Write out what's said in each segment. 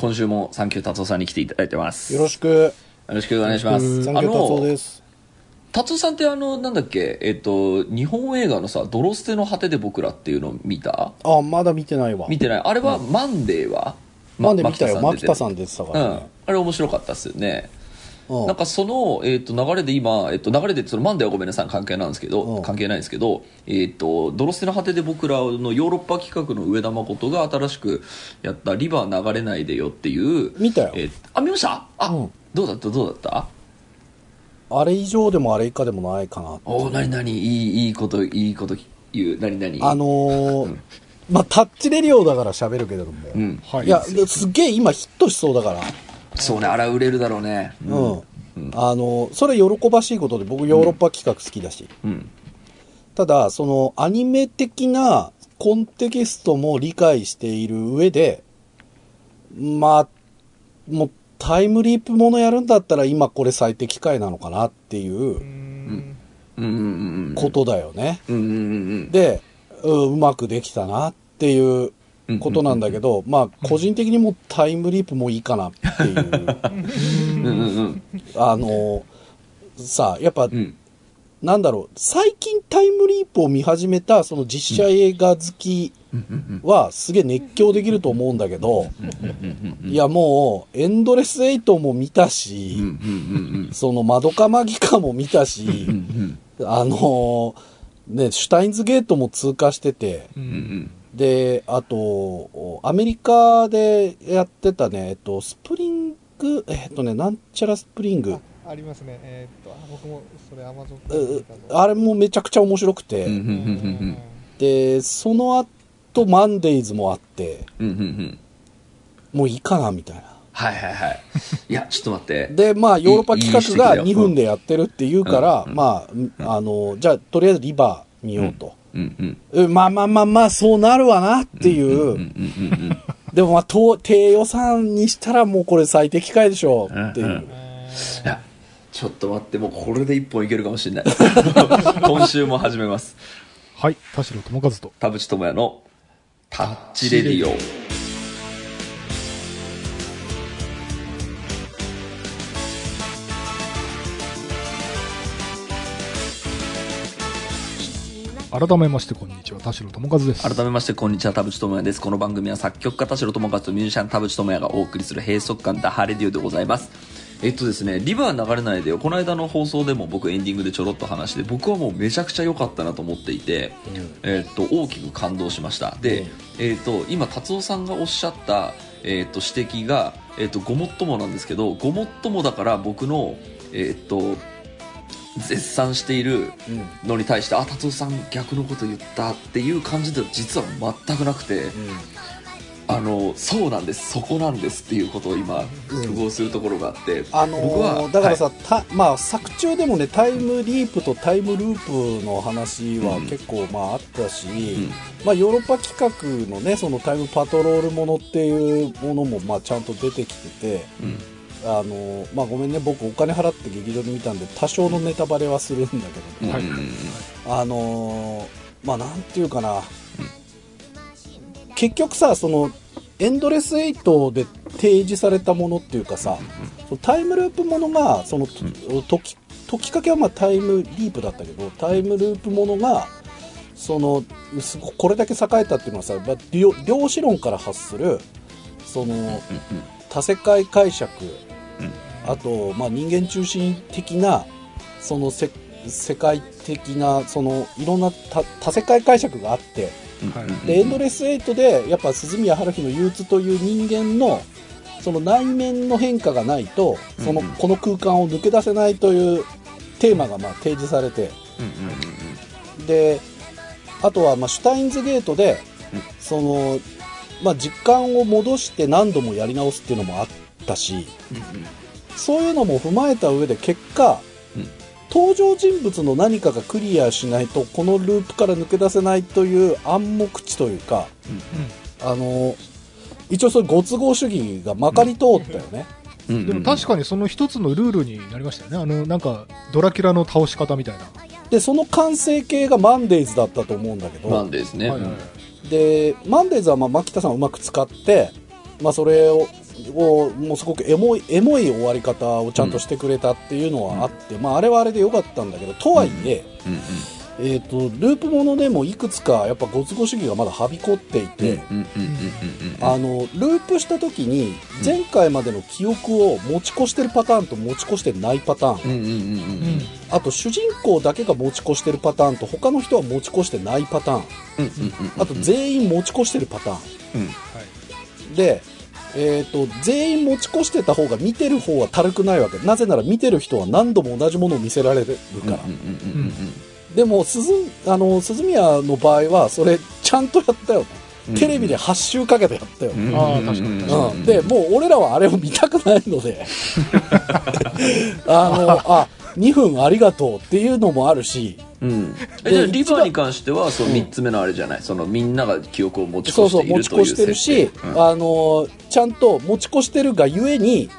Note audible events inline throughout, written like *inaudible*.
今週もサンキュータツオさんに来ていただいてます。よよろしく。ろしくお願いします。サンキュータツオです。タツオさんってあの、なんだっけ、えっ、と、日本映画のさ、ドロステの果てで僕らっていうの見た？あ、まだ見てないわ。見てないあれは、マンデーは？なんで見たよ。マキタさんん出てたか出てる。うんらね。。あれ面白かったっすよね。うん。なんかその、えっと流れで今、えっと流れでそのマンデーはごめんなさい関係なんですけど、うん。関係ないんですけど、えっとドロステの果てで僕らのヨーロッパ企画の上田誠が新しくやった「リバー流れないでよ」っていう見たよ。えーあ見ました？あ、うん。どうだった？どうだった？あれ以上でもあれ以下でもないかな。おお何何いいいいこといいこと言う。何何あのー、まあ、タッチレディオだから喋るけれども。うん。はいいや、すっげえ今ヒットしそうだから。そうねあれは売れるだろうね。うん。あの、それ喜ばしいことで僕ヨーロッパ企画好きだし。うん。ただ、そのアニメ的なコンテキストも理解している上で、まあ、もうタイムリープものやるんだったら今これ最適解なのかなっていうことだよね。で、うんうまくできたなっていうことなんだけど、まあ個人的にもうタイムリープもいいかなっていう、あの、さあ、やっぱ、うん。なんだろう、最近タイムリープを見始めたその実写映画好きはすげえ熱狂できると思うんだけど、いやもう、エンドレスエイトも見たし、そのマドカマギカも見たし、うんあのね、シュタインズゲートも通過してて、ううんんで、あと、アメリカでやってたね、えっと、スプリング、えっとね、なんちゃらスプリング。あ。ありますね。えーっとあ僕もそれアマゾンうあれもめちゃくちゃ面白くて、で、その後、マンデイズもあって、もういいかな、みたいな。はいはいはい。いやちょっと待って。で、まあ、ヨーロッパ企画がいいいい指摘だよ。2分でやってるっていうから、うんまあ、あの、じゃあ、とりあえずリバー見ようと。うんうん。うんまあまあまあまあ、そうなるわなっていう。うんうんうんうんでもまあ、と低予算にしたらもうこれ最適解でしょうっていう。うんうん。いやちょっと待ってもうこれで一本いけるかもしれない。*laughs* 今週も始めます。はい田代智和と。田淵智也のタッチレディオ改めましてこんにちは田代智和です。改めましてこんにちは田淵智也です。この番組は作曲家田代智和とミュージシャン田淵智也がお送りする閉塞感ダハレディオでございます。えっとですね、リバー流れないでよ。この間の放送でも僕エンディングでちょろっと話して、僕はもうめちゃくちゃ良かったなと思っていて、えっと、大きく感動しました。で、えっと、今、達夫さんがおっしゃった、えっと、指摘が、えっと、ごもっともなんですけど、ごもっともだから僕の、えっと、絶賛しているうん。のに対して、あ、達夫さん逆のこと言ったっていう感じでは実は全くなくて、あの、そうなんです、そこなんですっていうことを今、うん符合するところがあって、あのー僕はだからさ、はい。たまあ作中でもねタイムリープとタイムループの話はうん。結構まああったし、ん。まあヨーロッパ企画のねそのタイムパトロールものっていうものもまあちゃんと出てきててうんあのーまあごめんね。僕お金払って劇場で見たんで多少のネタバレはするんだけど、あのーまあなんていうかな、結局さそのエンドレスエイトで提示されたものっていうかさ、タイムループものがその、時時きかけはまあタイムリープだったけどタイムループものがそのこれだけ栄えたっていうのはさ量子論から発するその多世界解釈、あと、まあ、人間中心的なそのせ世界的なそのいろんな多多世界解釈があってはい。でエンドレスエイトでやっぱ鈴宮春日の憂鬱という人間のその内面の変化がないとそのうんうん。この空間を抜け出せないというテーマがまあ提示されて。であとはまあシュタインズゲートでうん。その、まあ、実感を戻して何度もやり直すっていうのもあったしそういうのも踏まえた上で結果、うん。登場人物の何かがクリアしないとこのループから抜け出せないという暗黙知というかあの一応そういうご都合主義がまかり通ったよね、でも確かにその一つのルールになりましたよね。あのなんかドラキュラの倒し方みたいな。でその完成形がマンデーズだったと思うんだけど、なんですね、はいはいでマンデーズはまあ牧田さんをうまく使って、まあ、それををもうすごくエモいエモい終わり方をちゃんとしてくれたっていうのはあって、まあ、あれはあれでよかったんだけどとはいえ、うんうんえー、とループものでもいくつかやっぱご都合主義がまだはびこっていて、うんうんうんうんうんあのループした時に前回までの記憶を持ち越してるパターンと持ち越してないパターン、うんうんうんうん。あと主人公だけが持ち越してるパターンと他の人は持ち越してないパターン。うんうんうんあと全員持ち越してるパターうん。ンで、えー、と全員持ち越してた方が見てる方は軽くないわけ。なぜなら見てる人は何度も同じものを見せられるから、うんうんうんうんでも鈴あの鈴宮の場合はそれちゃんとやったよ。ね、うん。テレビで8週かけてやったよ、うん。あー確かに確うん、でもう俺らはあれを見たくないので。*laughs* あのあ2分ありがとうっていうのもあるしうん、じゃあリバーに関してはその3つ目のあれじゃない、そのみんなが記憶を持ちそう越していそう持ち越してるし、うん。あのちゃんと持ち越してるがゆえに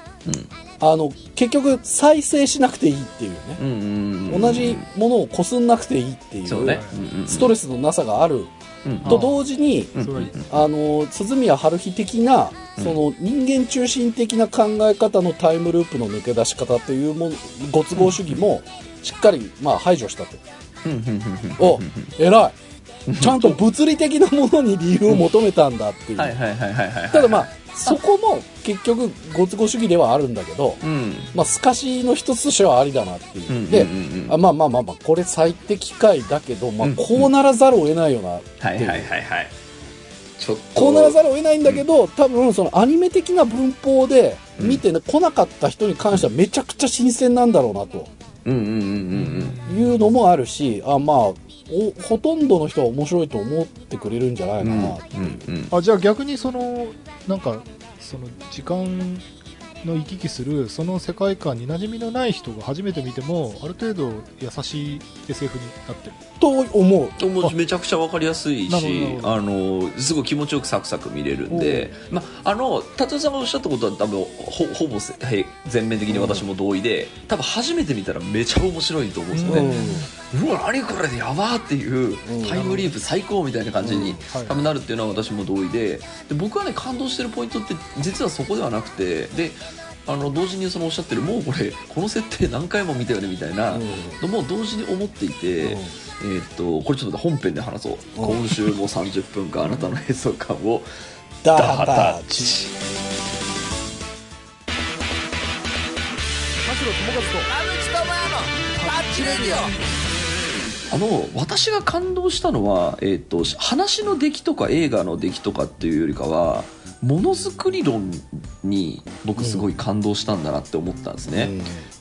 あの結局再生しなくていいっていうね、うんうんうんうん。同じものをこすんなくていいっていうそうね、うんうんストレスのなさがある。うんと同時に、うんあの鈴宮春日的なうん。その人間中心的な考え方のタイムループの抜け出し方っていうものご都合主義もしっかりまあ排除したと。うんうんうんうんお偉い。ちゃんと物理的なものに理由を求めたんだっていう。ただまあそこも結局ご都合主義ではあるんだけど、うん。まあ透かしの一つとしてはありだなっていう。うんうんで、まあまあまあまあこれ最適解だけど、まあうんこうならざるを得ないよなっていう。はいはいはいはい。ちょっと。こうならざるを得ないんだけど、多分そのアニメ的な文法で見て、ね来なかった人に関してはめちゃくちゃ新鮮なんだろうなと。うんうんうんうんいうのもあるし、あまあおほとんどの人は面白いと思ってくれるんじゃないかうんなっていう。うんうんあじゃあ逆にそのなんかその時間の行き来するその世界観に馴染みのない人が初めて見てもある程度優しい SF になってる。と思う。めちゃくちゃ分かりやすいしあのすごい気持ちよくサクサク見れるんで、まあ、あの達夫さんがおっしゃったことは多分ほほぼ全面的に私も同意で多分初めて見たらめちゃ面白いと思うんですようん。ね、うわ何これやばーっていううん。タイムリープ最高みたいな感じにはい。多分なるっていうのは私も同意で。で僕はね感動してるポイントって実はそこではなくてであの同時にそのおっしゃってるもうこれこの設定何回も見たよねみたいなのも同時に思っていて、えーっとこれちょっと本編で話そう。うん。今週も30分間あなたの閉塞感をダダハハタタチ。チあの私が感動したのは、えー、と話の出来とか映画の出来とかっていうよりかはものづくり論に僕すごい感動したんだなって思ったんですね、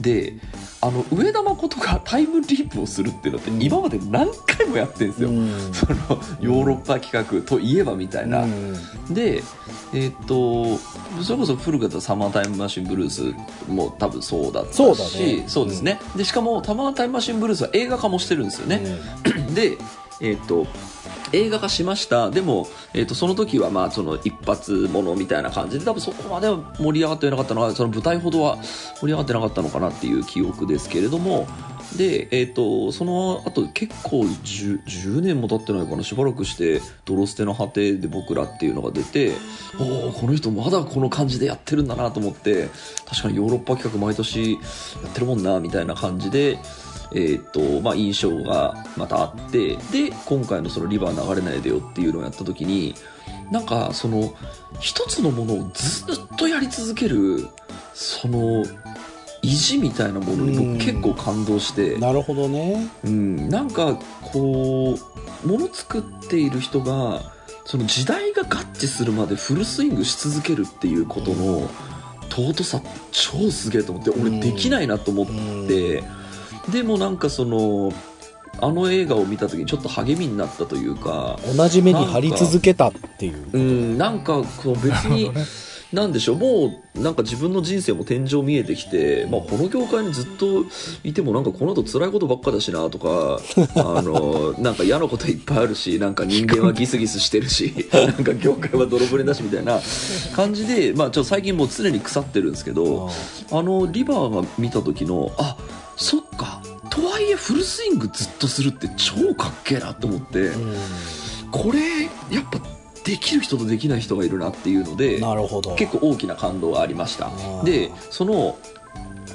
であの上田誠がタイムリープをするっていうのってうん。今まで何回もやってるんですよ、うん。そのヨーロッパ企画といえばみたいな、うん。でえーっとそれこそ古かったサマータイムマシンブルースも多分そうだったしそうだね。そうですね、でしかもサマータイムマシンブルースは映画化もしてるんですよね、でえーっと映画化しました。でも、えー、とその時はまあその一発ものみたいな感じで多分そこまでは盛り上がってなかったのはその舞台ほどは盛り上がってなかったのかなっていう記憶ですけれども。で、えー、とその後結構 10, 10年も経ってないかな。しばらくして「泥捨ての果て」で僕らっていうのが出ておおこの人まだこの感じでやってるんだなと思って確かにヨーロッパ企画毎年やってるもんなみたいな感じで。えーっとまあ、印象がまたあってで今回のその「リバー流れないでよ」っていうのをやった時になんかその一つのものをずっとやり続けるその意地みたいなものにうん。僕結構感動して、なるほどね。うん、なんかこうもの作っている人がその時代が合致するまでフルスイングし続けるっていうことの尊さ超すげえと思って俺できないなと思って、でもなんかそのあの映画を見た時にちょっと励みになったというか同じ目に張り続けたっていう。うんなんかこう別に *laughs* なんでしょうもうなんか自分の人生も天井見えてきて、まあ、この業界にずっといてもなんかこの後辛いことばっかだしなとか *laughs* あのなんか嫌なこといっぱいあるしなんか人間はギスギスしてるし *laughs* なんか業界は泥船だしみたいな感じで、まあ、ちょっと最近もう常に腐ってるんですけどあのリバーが見た時のあそっか。とはいえフルスイングずっとするって超かっけえなと思って。うん。これやっぱでできる人とできない人がいるなっていうので結構大きな感動がありました。ー。でその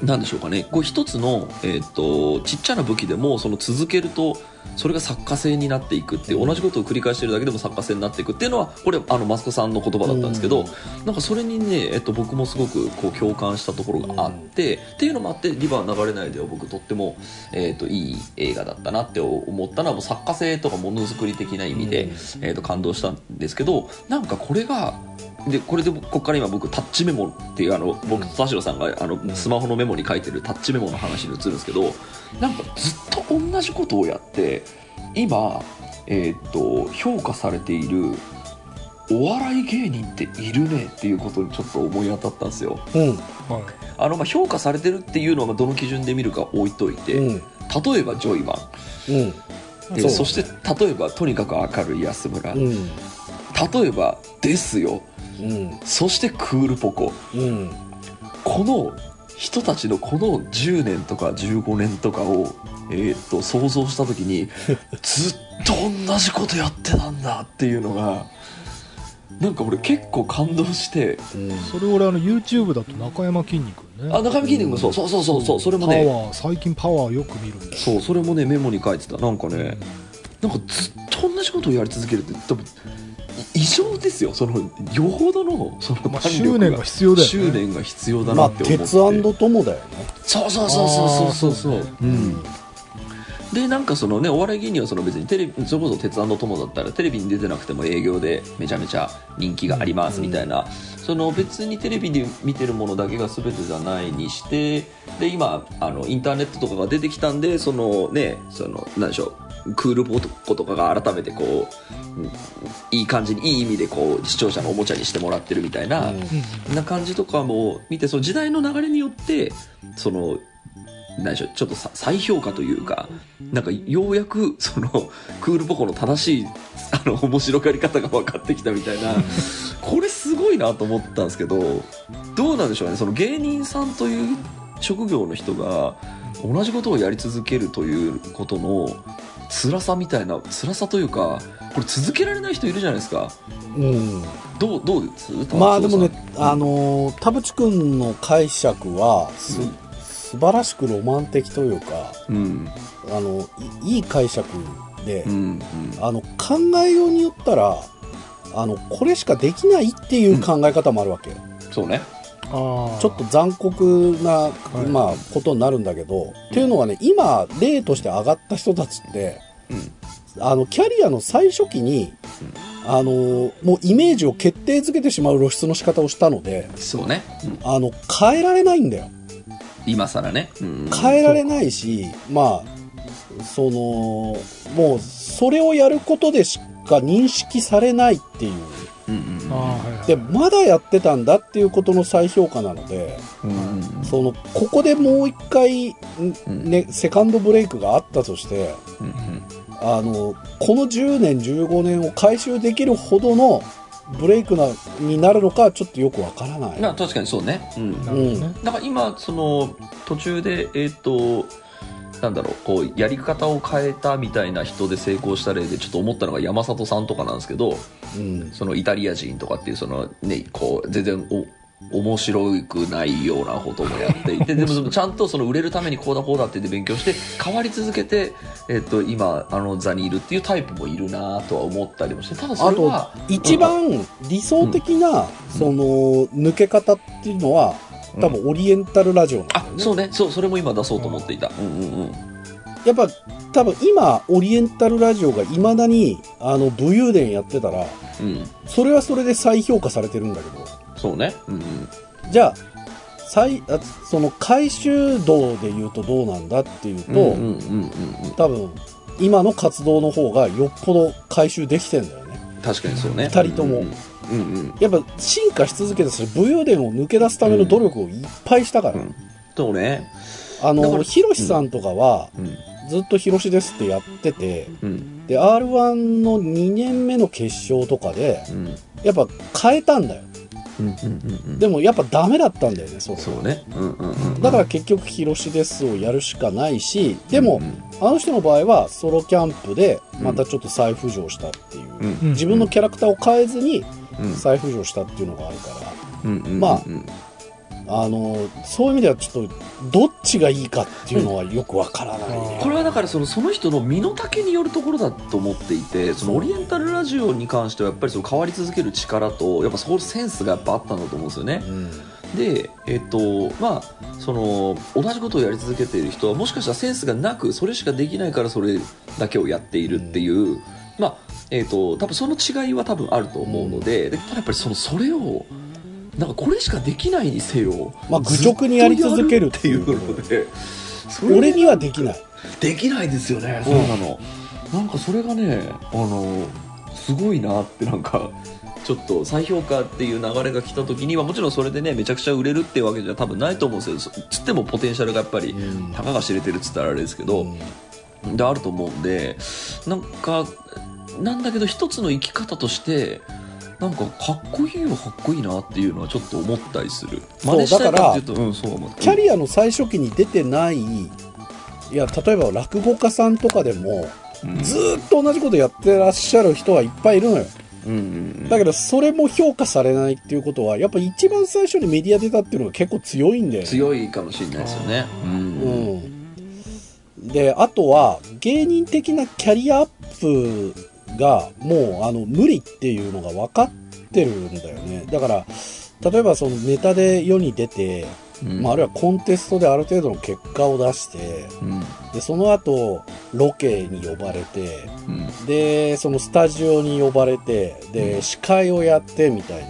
なんでしょうかね。こう一つの、えー、とちっちゃな武器でもその続けるとそれが作家性になっていくって同じことを繰り返してるだけでも作家性になっていくっていうのはこれあのマスコさんの言葉だったんですけど、うん。なんかそれにね、えっと、僕もすごくこう共感したところがあって、っていうのもあって「リバー流れないで」は僕とっても、えっといい映画だったなって思ったのはもう作家性とかものづくり的な意味で、えっと感動したんですけどなんかこれがでこれでここから今僕タッチメモっていうあの僕と田代さんがあのスマホのメモに書いてるタッチメモの話に移るんですけどなんかずっと同じことをやって今、えーっと評価されているお笑い芸人っているねっていうことにちょっと思い当たったんですよ。うん。はい。あの、まあ、評価されてるっていうのはどの基準で見るか置いといて、うん。例えばジョイマン。うん。えそう。そして例えばとにかく明るい安村、うん。例えばですようん。そしてクールポコ。うんこの人たちのこの10年とか15年とかを、えーっと想像した時に *laughs* ずっと同じことやってたんだっていうのがなんか俺結構感動してうん。それ俺あの YouTube だと中山きんに君ね。あ中身筋肉もそう。そうそうそうそう。それもパねワー最近パワーよく見るそうそれもねメモに書いてた。なんかねなんかずっと同じことをやり続けるって多分い異常ですよ。そのよほどのその執念が必要だよね。執念が必要だまあなって思って、鉄友だよねそうそうそうそうそうそう。そううん。でなんかそのねお笑い芸人はその別にテレビそれこそ鉄友だったらテレビに出てなくても営業でめちゃめちゃ人気がありますみたいな、その別にテレビで見てるものだけが全てじゃないにしてで今あのインターネットとかが出てきたんでそのねそのなんでしょうクールポコとかが改めてこう、うんいい感じにいい意味でこう視聴者のおもちゃにしてもらってるみたいな、うん。な感じとかも見てその時代の流れによってその何でしょうちょっとさ再評価というかなんかようやくそのクールポコの正しいあの面白がり方が分かってきたみたいなこれすごいなと思ったんですけどどうなんでしょうねその芸人さんという職業の人が同じことをやり続けるということの辛さみたいな辛さというかこれ続けられない人いるじゃないですか。うん。どうどうですまあでもね、あのー田淵君の解釈はす、うん。素晴らしくロマン的というかうん。あのいいい解釈で、うんうん。あの考えようによったらあのこれしかできないっていう考え方もあるわけ、そうねちょっと残酷な、い。まあ、ことになるんだけど、っていうのはね今例として上がった人たちってうん。あのキャリアの最初期に、あのもうイメージを決定づけてしまう露出の仕方をしたのでそうね、うん。あの変えられないんだよ。今更ね、うん。変えられないし、まあ、その、もう、それをやることでしか認識されないっていう。で、まだやってたんだっていうことの再評価なので、うんうんその、ここでもう一回、んうん。ね、セカンドブレイクがあったとして、うんあの、この10年、15年を回収できるほどのブレイクな、になるのか、ちょっとよくわからない。まあ確かにそうね、うん、ねだから今その途中でえっ、となんだろうこうやり方を変えたみたいな人で成功した例でちょっと思ったのが山里さんとかなんですけどうん。そのイタリア人とかっていうそのねこう全然お面白くないようなこともやっていてでもちゃんとその売れるためにこうだこうだって言って勉強して変わり続けて、えっと今あの座にいるっていうタイプもいるなとは思ったりもしてただそあとれは、一番理想的な、その、抜け方っていうのは、多分オリエンタルラジオなんだよね。あそうね。そうそれも今出そうと思っていた。うん。うんうんやっぱ、多分今、オリエンタルラジオが未だに、あの、武勇伝やってたら、うん。それはそれで再評価されてるんだけど、そうね。うんうん。じゃあ、再、あその回収度で言うとどうなんだっていうと、うんうんうんうんうん。多分、今の活動の方がよっぽど回収できてんだよね。確かにそうね。二人とも。うんうんうんやっぱ進化し続けたし、武勇伝を抜け出すための努力をいっぱいしたから。うん。そうね。あの、ヒロシさんとかは、うん。ずっとヒロシですってやってて、うん。で、R1 の2年目の決勝とかで、うん。やっぱ変えたんだよ。うんうんうんうん。でもやっぱダメだったんだよねそれそうね。うんうんうん。だから結局「ヒロシです」をやるしかないしでも、うんあの人の場合はソロキャンプでまたちょっと再浮上したっていう、うん。うん。自分のキャラクターを変えずにうん再浮上したっていうのがあるから。うんうんうんまあうん。あのそういう意味ではちょっとどっちがいいかっていうのはよくわからないね、これはだからそのその人の身の丈によるところだと思っていてそのオリエンタルラジオに関してはやっぱりその変わり続ける力とやっぱそういうセンスがやっぱあったんだと思うんですよね。うん。でえっとまあその同じことをやり続けている人はもしかしたらセンスがなくそれしかできないからそれだけをやっているっていう、まあえっと多分その違いは多分あると思うので,、でただやっぱりそのそれをなんかこれしかできないにせよまあ愚直にやり続けるっていうので俺にはできない。できないですよね、そうなの。なんかそれがねあのすごいなってなんかちょっと再評価っていう流れが来た時にはもちろんそれでねめちゃくちゃ売れるっていうわけじゃ多分ないと思うんですよ。つってもポテンシャルがやっぱりうん。たかが知れてるっつったらあれですけど、であると思うんでなんかなんだけど一つの生き方としてなんかかっこいいはかっこいいなっていうのはちょっと思ったりする。そう真似したいかっていうとうんそう思うキャリアの最初期に出てないいや例えば落語家さんとかでもうん。ずーっと同じことやってらっしゃる人はいっぱいいるのよ。うんうんうん。だけどそれも評価されないっていうことはやっぱ一番最初にメディア出たっていうのが結構強いんだよね。強いかもしれないですよね。うん。うん、であとは芸人的なキャリアアップがもうあの無理っていうのが分かってるんだよね。だから例えばそのネタで世に出て、うん。まあ、あるいはコンテストである程度の結果を出してうん。でその後ロケに呼ばれてうん。でそのスタジオに呼ばれてで司会をやってみたいな。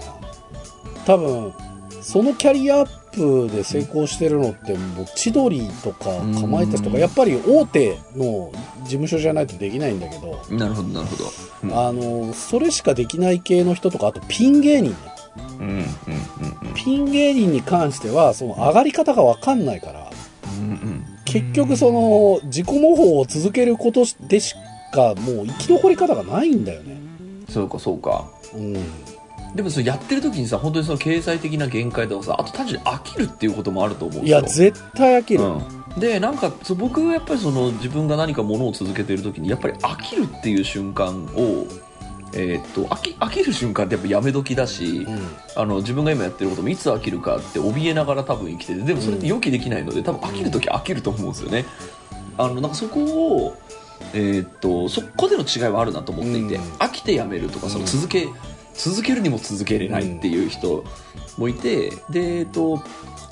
多分そのキャリアアップで成功してるのってもう千鳥とかかまいたちとかうん。やっぱり大手の事務所じゃないとできないんだけどなるほどなるほど。うんあのそれしかできない系の人とかあとピン芸人ねうんうんうんうん。ピン芸人に関してはその上がり方が分かんないからうんうん。結局その自己模倣を続けることでしかもう生き残り方がないんだよね。そうかそうか。うんでもそれやってる時にさ本当にその経済的な限界とかさあと単純に飽きるっていうこともあると思うんいですよ。や絶対飽きる、うん、でなんかそう僕はやっぱりその自分が何かものを続けてる時にやっぱり飽きるっていう瞬間をえーっと飽き飽きる瞬間ってやっぱやめ時だし、うん。あの自分が今やってることもいつ飽きるかって怯えながら多分生きててでもそれって予期できないので多分飽きる時は飽きると思うんですよね。あのなんかそこをえーっとそこでの違いはあるなと思っていて、うん。飽きてやめるとかその続け、続けるにも続けれないっていう人もいてでえっと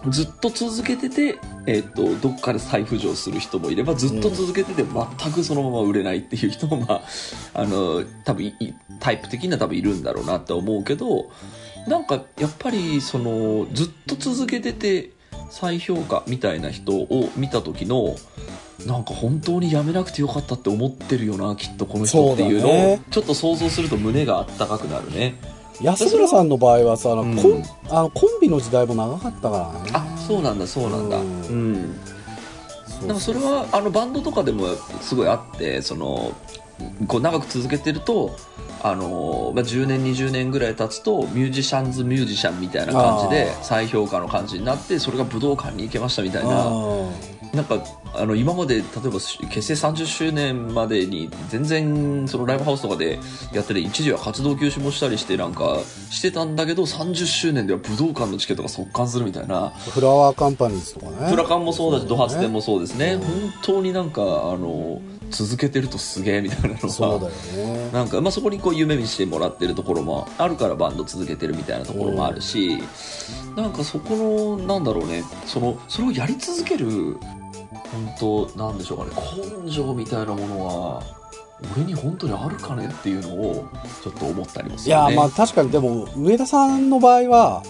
ずっと続けてて、えっとどっかで再浮上する人もいればずっと続けてて全くそのまま売れないっていう人も、まあ、あの多分タイプ的には多分いるんだろうなって思うけどなんかやっぱりそのずっと続けてて再評価みたいな人を見た時のなんか本当にやめなくてよかったって思ってるよなきっとこの人っていうのを。ちょっと想像すると胸があったかくなるね。安村さんの場合はさ、あのうんコンあのコンビの時代も長かったからね。あそうなんだそうなんだ。ううん。うでもそれはあのバンドとかでもすごいあってそのこう長く続けてるとあの、まあ、10年20年ぐらい経つとミュージシャンズミュージシャンみたいな感じで再評価の感じになってそれが武道館に行けましたみたいあなーなんかあの今まで例えば結成30周年までに全然そのライブハウスとかでやってて一時は活動休止もしたりしてなんかしてたんだけど30周年では武道館のチケットが速乾するみたいな。フラワーカンパニーズとかね。プラカンもそうだし、ドハツテンももそうですね、うん。本当になんかあの続けてるとすげえみたいなのそうだがよね。なんか、まあ、そこにこう夢見してもらってるところもあるからバンド続けてるみたいなところもあるし、なんかそこのなんだろうね。そのそれをやり続ける本当なんでしょうかね。根性みたいなものは俺に本当にあるかねっていうのをちょっと思ったりもすいやるね。まあ確かにでも上田さんの場合は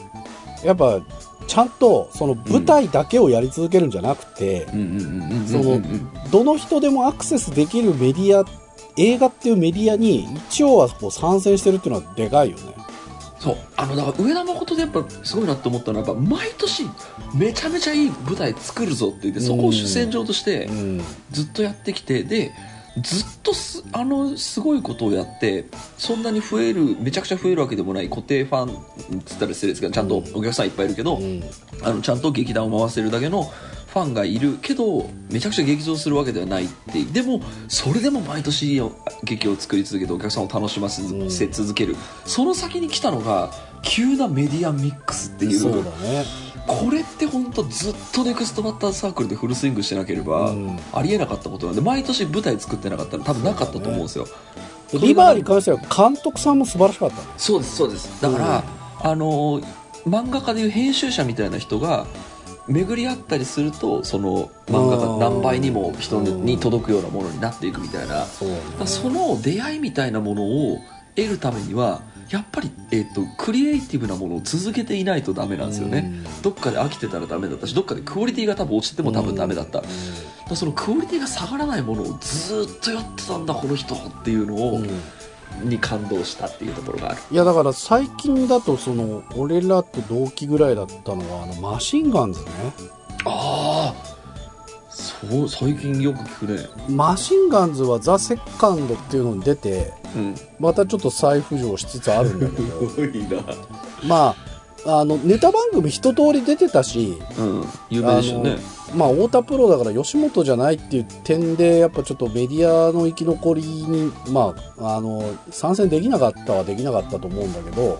やっぱちゃんとその舞台だけをやり続けるんじゃなくて、どの人でもアクセスできるメディア映画っていうメディアに一応はこう参戦してるっていうのはでかいよねそう。あのだから上田誠でやっぱすごいなって思ったのはやっぱ毎年めちゃめちゃいい舞台作るぞって言ってそこを主戦場としてうん。ずっとやってきてでずっとすあのすごいことをやってそんなに増えるめちゃくちゃ増えるわけでもない固定ファンっつったら失礼ですけどちゃんとお客さんいっぱいいるけど、うん。あのちゃんと劇団を回せるだけのファンがいるけどめちゃくちゃ劇場するわけではないってでもそれでも毎年劇を作り続けてお客さんを楽しませ続ける、その先に来たのが急なメディアミックスっていうそうだねこれって本当ずっとネクストバッターズサークルでフルスイングしてなければ、うん。ありえなかったことなんで毎年舞台作ってなかったら多分なかったと思うんですよ。リバーに関しては監督さんも素晴らしかった。ねそうですそうです。だから、あの漫画家でいう編集者みたいな人が巡り合ったりするとその漫画が何倍にも人に届くようなものになっていくみたいなそその出会いみたいなものを得るためにはやっぱり、えー、とクリエイティブなものを続けていないとダメなんですよね、どっかで飽きてたらダメだったしどっかでクオリティが多分落ちてても多分ダメだった、そのクオリティが下がらないものをずっとやってたんだこの人っていうのを、うんに感動したっていうところがある。いやだから最近だとその俺らと同期ぐらいだったのはあのマシンガンズね。ああそう最近よく聞くね。マシンガンズはザ・セカンドっていうのに出てうん。またちょっと再浮上しつつあるんだけど。*laughs* すごいな。まああのネタ番組一通り出てたしうん。有名でしたよね。まあ太田プロだから吉本じゃないっていう点でやっぱちょっとメディアの生き残りにまああの参戦できなかったはできなかったと思うんだけど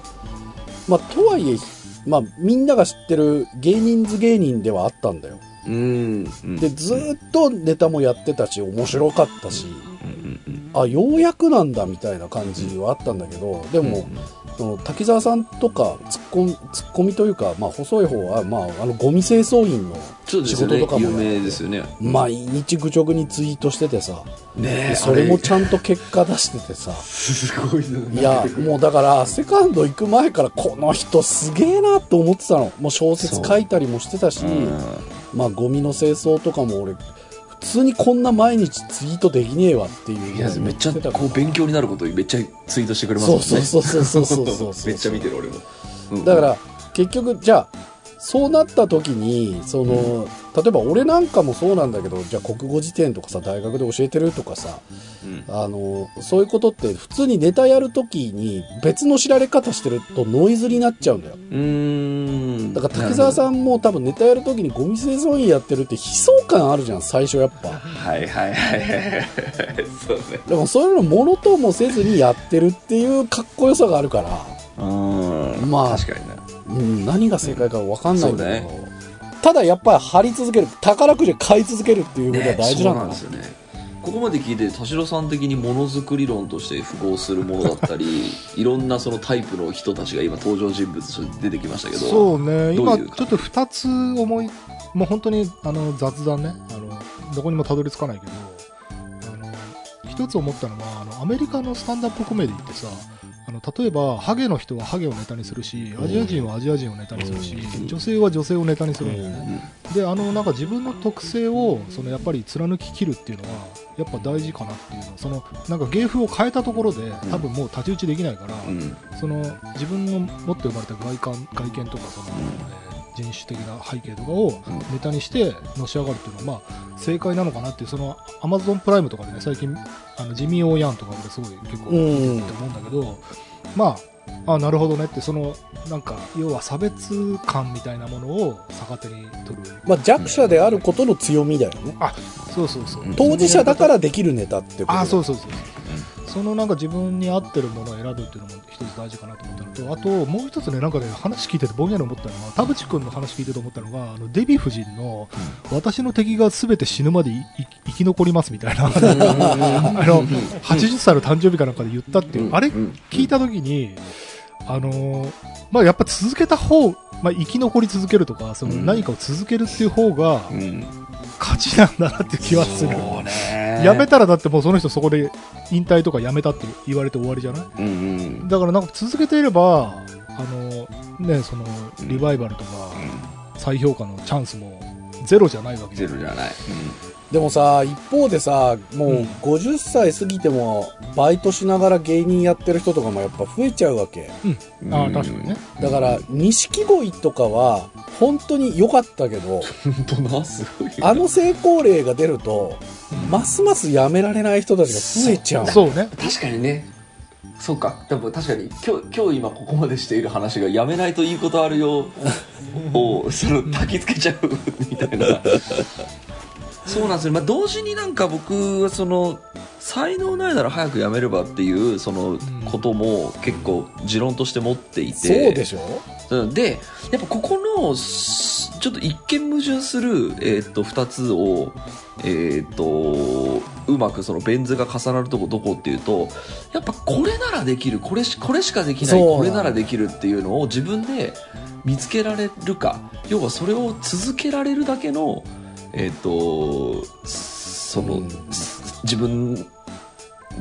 まあとはいえまあみんなが知ってる芸人図芸人ではあったんだよ。うん。うん。でずーっとネタもやってたし面白かったしうん。うん。うん。あようやくなんだみたいな感じはあったんだけどでも、その滝沢さんとかツッコミツッコミというか、まあ、細い方は、まあ、あのゴミ清掃員の仕事とかもやって名ですよね。毎日愚直にツイートしててさ。ねでそれもちゃんと結果出しててさ。すごいいやもうだからセカンド行く前からこの人すげえなと思ってたの。もう小説書いたりもしてたし、まあゴミの清掃とかも俺普通にこんな毎日ツイートできねえわっていう。いやめっちゃこう勉強になることめっちゃツイートしてくれますもんね。そうそうそうそうそうそうそう *laughs* めっちゃ見てる俺も、うん。だから結局じゃあそうなった時にその、例えば俺なんかもそうなんだけどじゃあ国語辞典とかさ大学で教えてるとかさうん。あのそういうことって普通にネタやる時に別の知られ方してるとノイズになっちゃうんだよ。うーん。だから滝沢さんも多分ネタやる時にゴミ清掃員やってるって悲壮感あるじゃん最初やっぱ。はいはいはいはい。*laughs* そうね。でもそういうのものともせずにやってるっていうかっこよさがあるから。うん。まあ確かにねうん、何が正解か分かんないけど、そうただやっぱり張り続ける宝くじを買い続けるっていうことは大事なんだな、ねですよね。ここまで聞いて田代さん的にものづくり論として符合するものだったり *laughs* いろんなそのタイプの人たちが今登場人物として出てきましたけどそうね。今ちょっと2つ思いもう本当にあの雑談ね。あのどこにもたどり着かないけどあの一つ思ったのはあのアメリカのスタンダップコメディってさあの例えばハゲの人はハゲをネタにするしアジア人はアジア人をネタにするし、うん。女性は女性をネタにするんだよね、うん。であのなんか自分の特性をそのやっぱり貫ききるっていうのはやっぱ大事かなっていうのそのなんか芸風を変えたところで多分もう太刀打ちできないから、うん。その自分の持って生まれた外観外見とかその、えー人種的な背景とかをうんネタにしてのし上がるっていうのは、まあ、正解なのかなっていうそのアマゾンプライムとかでね最近あのジミー・オーヤンとか俺すごい結構うん。見てると思うんだけど、まああなるほどねってそのなんか要は差別感みたいなものを逆手に取る。まあ、弱者であることの強みだよね。あそうそうそう、うん当事者だからできるネタってことあそうそうそうそのなんか自分に合ってるものを選ぶっていうのも一つ大事かなと思ったのとあともう一つねなんかね話聞いててぼんやり思ったのは田淵君の話聞いてて思ったのがあのデヴィ夫人の私の敵が全て死ぬまで生き残りますみたいな *laughs* あの80歳の誕生日かなんかで言ったっていう、あれうん。聞いた時にあのーまあやっぱ続けた方まあ、生き残り続けるとかそのうん。何かを続けるっていう方がうん。勝ちなんだなっていう気はする、やめたらだってもうその人そこで引退とかやめたって言われて終わりじゃない？うんうん。だからなんか続けていればあのねそのリバイバルとか再評価のチャンスもゼロじゃないわけ。ゼロじゃない、でもさ一方でさもううん。50歳過ぎてもバイトしながら芸人やってる人とかもやっぱ増えちゃうわけ。ああ確かにね。だから錦鯉とかは本当に良かったけど、*laughs* 本当なすごいあの成功例が出ると、ますますやめられない人たちが増えちゃう。そう。ね。確かにね。そうか。でも確かに今日今日今ここまでしている話がやめないといいことあるよ。*laughs* をその焚き付けちゃうみたいなそうなんですよ、まあ、同時になんか僕はその才能ないなら早くやめればっていうそのことも結構持論として持っていて。そうでしょ？うん。でやっぱここのすちょっと一見矛盾する、えーっと2つを、えーっとうまくそのベン図が重なるとこどこっていうとやっぱこれならできるこれしこれしかできないこれならできるっていうのを自分で見つけられるか要はそれを続けられるだけのえーっとその、うん。自分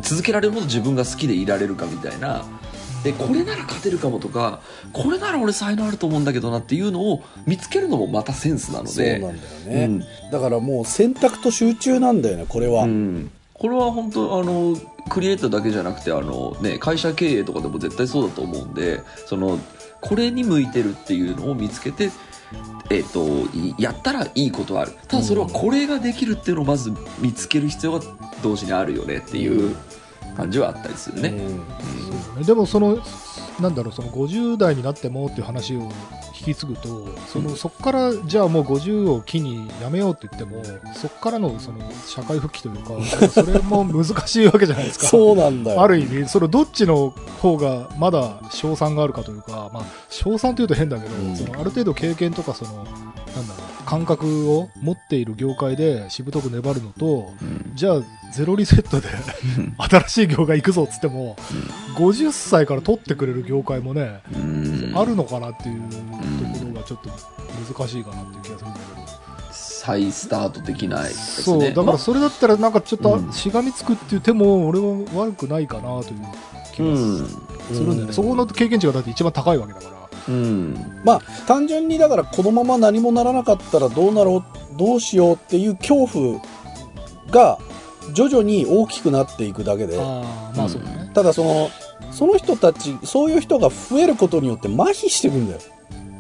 続けられるほど自分が好きでいられるかみたいな。でこれなら勝てるかもとかこれなら俺才能あると思うんだけどなっていうのを見つけるのもまたセンスなので。そうなんだよね、うん。だからもう選択と集中なんだよねこれは、うん。これは本当あのクリエイターだけじゃなくてあの、ね、会社経営とかでも絶対そうだと思うんでそのこれに向いてるっていうのを見つけて、えっといやったらいいことはある。ただそれはこれができるっていうのをまず見つける必要が同時にあるよねっていう感じはあったりするね。うん。でもそのなんだろうその50代になってもっていう話を引き継ぐとそのそこからじゃあもう50を機にやめようって言ってもそこからのその社会復帰というかそれも難しいわけじゃないですか。そうなんだよ。ある意味、そのどっちの方がまだ賞賛があるかというか、まあ、賞賛というと変だけど、うん。そのある程度経験とかその、なんだろう、感覚を持っている業界でしぶとく粘るのと、うん。じゃあゼロリセットで新しい業界行くぞっつっても、50歳から取ってくれる業界もね、うん。あるのかなっていうところがちょっと難しいかなっていう気がするんだけど。再スタートできないですそう、ね。だからそれだったらなんかちょっとうん。しがみつくっていう手も俺は悪くないかなという気がうんするんだよね、そこの経験値がだって一番高いわけだから。うん。まあ単純にだからこのまま何もならなかったらどうなろうどうしようっていう恐怖が徐々に大きくなっていくだけで。まあそうだね。ただそのその人たちそういう人が増えることによって麻痺していくんだよ。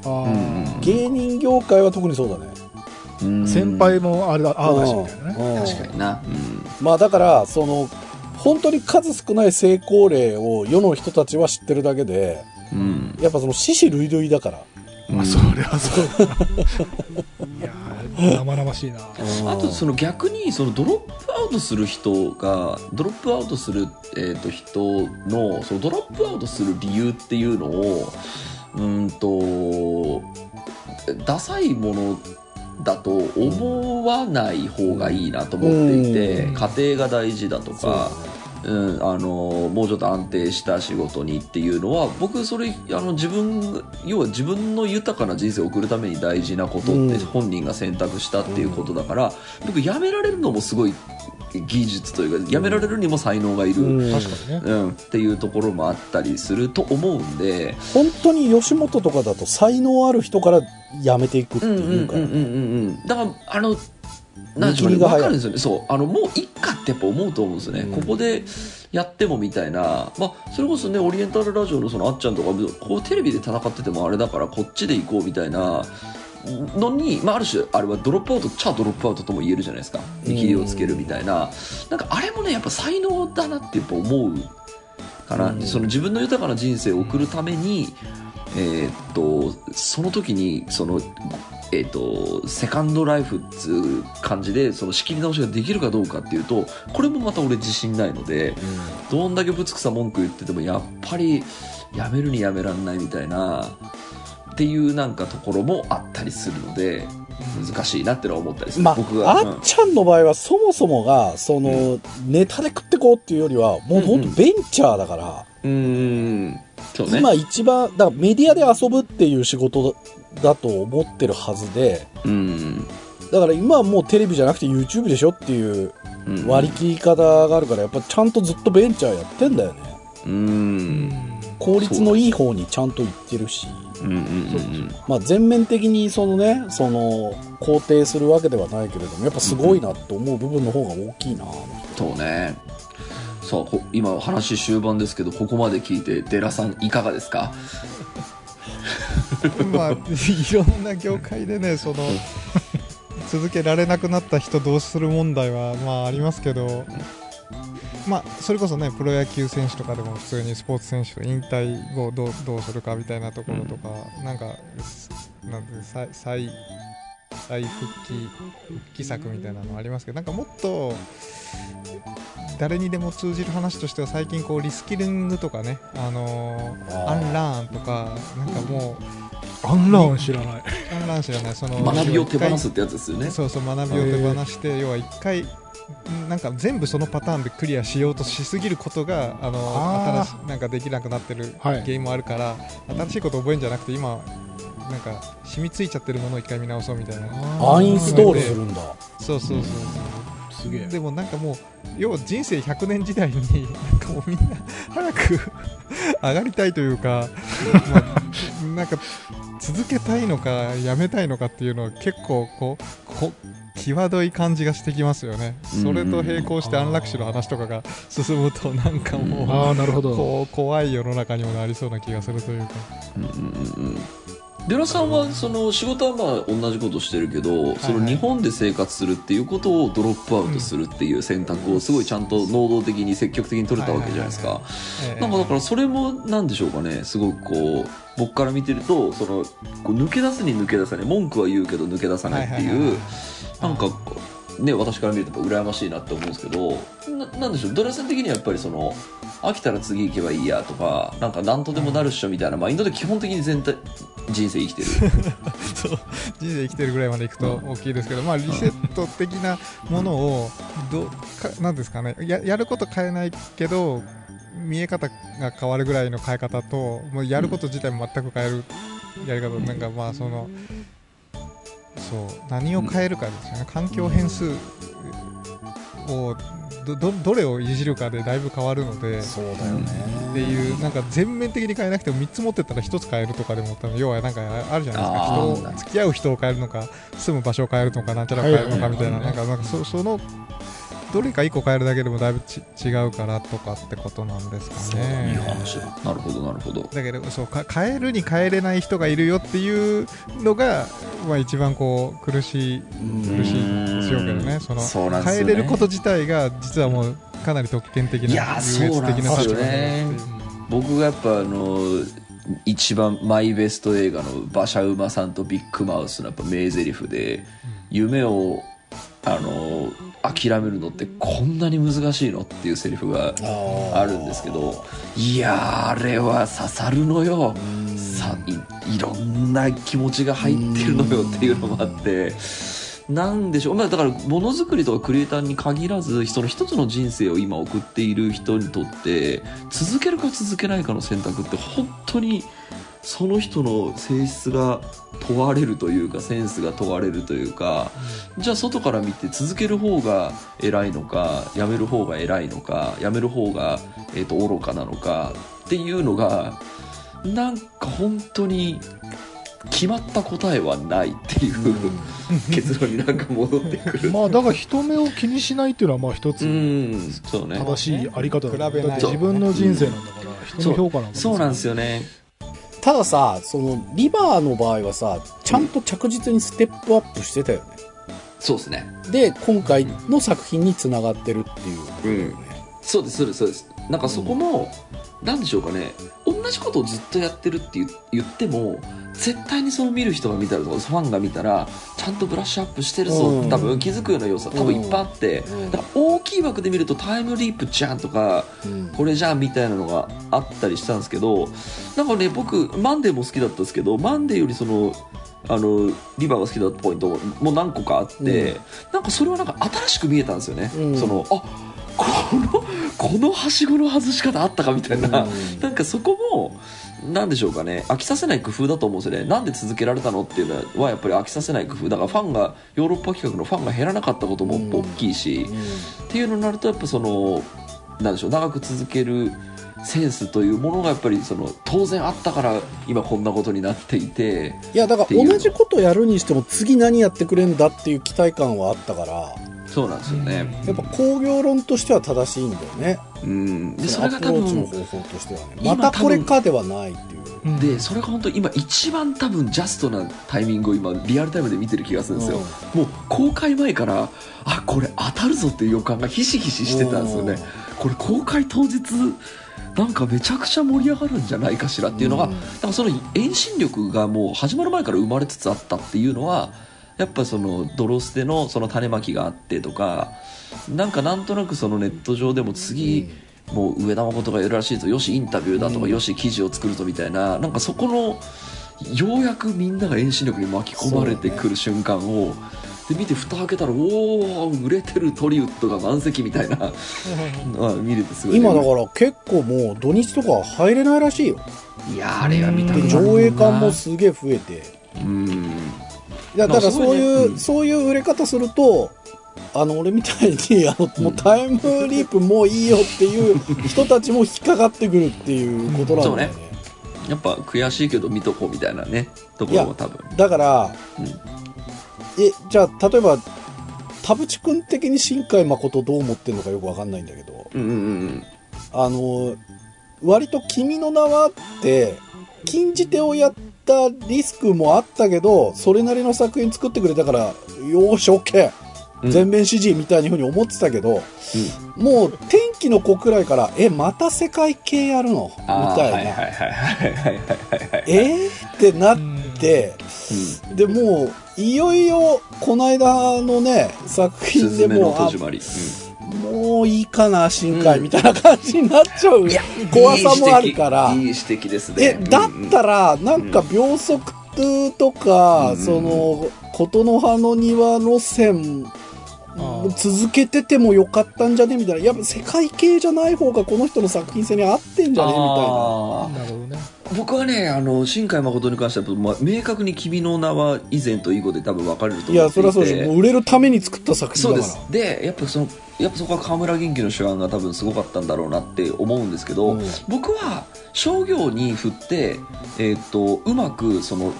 あうん芸人業界は特にそうだね。う先輩もあれだ、ああだしみたいなね。うん。確かにな。うん。まあだからその本当に数少ない成功例を世の人たちは知ってるだけでうん。やっぱその死死類類だから。まあそれはそう。*laughs* いやー、生々しいな。あとその逆にそのドロップアウトする人がドロップアウトする、えー、と人のそのドロップアウトする理由っていうのをうーんとダサいものだと思わない方がいいなと思っていて、うん家庭が大事だとか。うん、あのもうちょっと安定した仕事にっていうのは僕それあの自分要は自分の豊かな人生を送るために大事なことうん。って本人が選択したっていうことだから、僕辞められるのもすごい技術というか辞められるにも才能がいる、うん。確かにね。うん、っていうところもあったりすると思うんで。本当に吉本とかだと才能ある人から辞めていくってうんうんいうか、うんうんうん。だからあのなんでしょうね分かるんですよね。そう。あのもういっかってやっぱ思うと思うんですよね、うん。ここでやってもみたいな、まあ、それこそねオリエンタルラジオのそのあっちゃんとかこうテレビで戦っててもあれだからこっちで行こうみたいなのに、まあ、ある種あれはドロップアウトチャドロップアウトとも言えるじゃないですか。見切りをつけるみたいな。なんかあれもねやっぱ才能だなってやっぱ思うかな、うん。その自分の豊かな人生を送るために、えーっとその時にそのえー、とセカンドライフっつう感じでその仕切り直しができるかどうかっていうとこれもまた俺自信ないのでどんだけぶつくさ文句言っててもやっぱりやめるにやめらんないみたいなっていうなんかところもあったりするので難しいなってのは思ったりする、まあ、僕が、あっちゃんの場合はそもそもがその、ネタで食ってこうっていうよりはもう本当ベンチャーだから、うんうんね。今一番だからメディアで遊ぶっていう仕事だと思ってるはずでうん。だから今はもうテレビじゃなくて YouTube でしょっていううん。割り切り方があるからやっぱちゃんとずっとベンチャーやってんだよね。うん。効率のいい方にちゃんといってるし、うんうんうん。まあ、全面的にそのねその肯定するわけではないけれどもやっぱすごいなと思う部分の方が大きいな、そうねさあこ今話終盤ですけどここまで聞いてデラさんいかがですか？*laughs* まあいろんな業界でねその続けられなくなった人どうする問題はまあありますけどまあそれこそねプロ野球選手とかでも普通にスポーツ選手と引退後どうどうするかみたいなところとか、なんかなんて再再再復帰復帰策みたいなのありますけどなんかもっと誰にでも通じる話としては最近こうリスキリングとかね、あのーアンラーンとかなんかもうアンラーン知らない。アンラーン知らない。その学びを手放すってやつですよね。そうそう学びを手放して要は一回なんか全部そのパターンでクリアしようとしすぎることがあの新しいなんかできなくなってるはい。ゲームもあるから、新しいこと覚えるんじゃなくて今なんか染みついちゃってるものを一回見直そうみたいな。アンインストールするんだ。そうそうそうすげえ。でもなんかもう要は人生100年時代に *laughs* なんかもうみんな早く上がりたいというか、*laughs* まあなんか続けたいのかやめたいのかっていうのは結構こうこ際どい感じがしてきますよね。それと並行して安楽死の話とかが進むとなんかもう、ああ、なるほど。こう怖い世の中にもなりそうな気がするというか。うんうんうんうんデラさんはその仕事はまあ同じことしてるけど、その日本で生活するっていうことをドロップアウトするっていう選択をすごいちゃんと能動的に積極的に取れたわけじゃないですか。ええ。なんかだからそれもなんでしょうかねすごくこう僕から見てるとそのこう抜け出すに抜け出さない文句は言うけど抜け出さないってはいうなんかね私から見ると羨ましいなって思うんですけどななんでしょうドラさん的にはやっぱりその飽きたら次行けばいいやとかなんか何とでもなるっしょみたいなマインドで基本的に全体人生生きてる。*laughs* そう。人生生きてるぐらいまでいくと大きいですけど、まあ、リセット的なものをどかなんですかね。ややること変えないけど見え方が変わるぐらいの変え方ともうやること自体も全く変えるやり方、なんかまあそのそう。何を変えるかですよね、環境変数をどどどれをいじるかでだいぶ変わるので。そうだよね。っていうなんか全面的に変えなくても3つ持ってたら1つ変えるとかでも多分要はなんかあるじゃないですか。人を付き合う人を変えるのか住む場所を変えるのかなんちゃらを変えるのかみたいなはいなんかなんかそそのどれか1個変えるだけでもだいぶち違うからとかってことなんですかいいね。話だなるほどなるほど。だけどそうか変えるに変えれない人がいるよっていうのが、まあ、一番こう苦しい苦しいでしょうけどね。そのね。変えれること自体が実はもうかなり特権的いやなー優越的なそうなんですよね。立場だっていう。僕がやっぱあの一番マイベスト映画の馬車馬さんとビッグマウスのやっぱ名台詞で、夢をあの諦めるのってこんなに難しいのっていうセリフがああるんですけどいやーあれは刺さるのよ。うん。さいいろんな気持ちが入ってるのよっていうのもあって。なんでしょう、まあ、だからものづくりとかクリエイターに限らずその一つの人生を今送っている人にとって続けるか続けないかの選択って本当にその人の性質が問われるというかセンスが問われるというかじゃあ外から見て続ける方が偉いのかやめる方が偉いのかやめる方が、えー、と愚かなのかっていうのがなんか本当に決まった答えはないっていう結論になんか戻ってくる。まあ、だから人目を気にしないっていうのは、まあ一うつん、そうね。正しいあり方だ,、比べないだって自分の人生なんだから、人の評価なんかそうなんですよね。たださそのリバーの場合はさちゃんと着実にステップアップしてたよね。そうですね。で今回の作品につながってるっていうことだよね、そうです、そうです、そうです。なんかそこも、なんでしょうかね、同じことをずっとやってるって言言っても、絶対にその見る人が見たら、ファンが見たら、ちゃんとブラッシュアップしてるぞ、うん。多分気づくような要素多分いっぱいあって、うん。だから大きい枠で見るとタイムリープじゃんとか、うん。これじゃんみたいなのがあったりしたんですけどなんかね僕マンデーも好きだったんですけどマンデーよりそのあのリバーが好きだったポイントも何個かあって、うん。なんかそれはなんか新しく見えたんですよね、うん。そのあこのこのはしごの外し方あったかみたいな、うん。なんかそこもなんでしょうかね。飽きさせない工夫だと思うんですよね。なんで続けられたのっていうのはやっぱり飽きさせない工夫。だからファンがヨーロッパ企画のファンが減らなかったこともうん大きいし、っていうのになるとやっぱそのなんでしょう。長く続けるセンスというものがやっぱりその当然あったから今こんなことになっていて。いやだから同じことやるにしても次何やってくれんだっていう期待感はあったからそうなんですよね。やっぱ工業論としては正しいんだよね。うん。でそそれが多のアプローチの分方法としてはね。今またこれかではないっていう。うん。でそれが本当今一番多分ジャストなタイミングを今リアルタイムで見てる気がするんですよ、もう公開前からあこれ当たるぞっていう予感がひしひししてたんですよね。これ公開当日なんかめちゃくちゃ盛り上がるんじゃないかしらっていうのが、うん。だからその遠心力がもう始まる前から生まれつつあったっていうのはやっぱその泥捨てのその種まきがあってとかなんかなんとなくそのネット上でも次、もう上田誠がやるらしいぞよしインタビューだとか、うん。よし記事を作るぞみたいななんかそこのようやくみんなが遠心力に巻き込まれてくる瞬間を、で見て蓋開けたらおお売れてるトリウッドが満席みたいな見れてすごいね、今だから結構もう土日とか入れないらしいよ。いやーあれは見たくな上映館もすげえ増えて。うんいやだからそういう、うん。そういう売れ方するとあの俺みたいに *laughs* あのもうタイムリープもういいよっていう人たちも引っかかってくるっていうことなんだよね,、やっぱ悔しいけど見とこうみたいなねところも多分。だから、うん。えじゃあ例えば田淵君的に新海誠どう思ってるのかよくわかんないんだけど。うんうんうんあの割と「君の名は」って禁じ手をやったリスクもあったけどそれなりの作品作ってくれたからよーし OK うん。全面支持みたいなふうに思ってたけど、もう天気の子くらいからえまた世界系やるの？みたいな、えー、ってなって、でもういよいよこの間のね作うん品でもうあ戸締まり、もういいかな新海うんみたいな感じになっちゃう。怖さもあるから。いい指摘いい指摘ですね。えだったらなんか秒速とか、うん。その琴の葉の庭路線続けててもよかったんじゃね？みたいな。やっぱ世界系じゃない方がこの人の作品性に合ってんじゃね？みたいな。なるほどね。僕はねあの新海誠に関しては、まあ、明確に「君の名は以前と以後で多分分かれるといや思っていて。それはそうでしょもう売れるために作った作そうで品だから。す。でやっぱそのやっぱそこは河村元気の手腕が多分すごかったんだろうなって思うんですけど、うん。僕は商業に振って、えー、とうまくその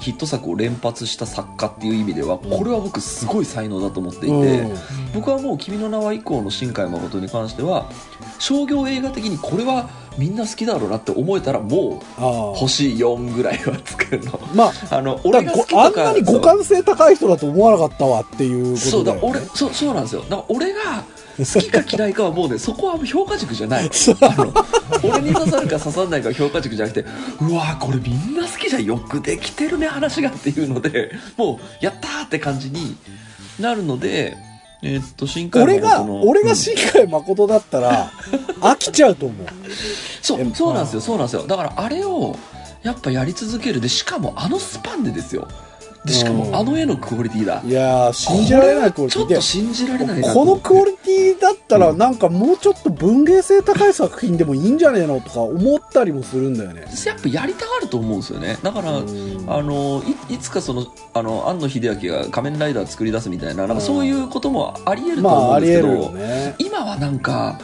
ヒット作を連発した作家っていう意味ではこれは僕すごい才能だと思っていて、うん。僕はもう「君の名は」以降の新海誠に関しては商業映画的にこれはみんな好きだろうなって思えたらもう星4ぐらいはつくの。まあ *laughs* あのだ俺が好きあんなに互換性高い人だと思わなかったわっていうこそうだとだよ、ね、俺そうそうなんですよ。だから俺が好きか嫌いかはもうねそこは評価軸じゃない。俺に刺さるか刺さらないかは評価軸じゃなくてうわーこれみんな好きじゃんよくできてるね話がっていうのでもうやったーって感じになるのでえーっと新海俺が俺がうん。新海誠だったら飽きちゃうと思う。そうえそうなんですよそうなんですよ。だからあれをやっぱやり続ける。でしかもあのスパンでですよでしかうん。もあの絵のクオリティだ。いやー信じられないクオリティ。ちょっと信じられないこのクオリティだったらなんかもうちょっと文芸性高い作品でもいいんじゃねえのとか思ったりもするんだよね。やっぱやりたがると思うんですよね。だからうん。あのいいつかそのあの庵野秀明が仮面ライダー作り出すみたいななんかそういうこともあり得るとま思うんですけど、得るよね。今はなんか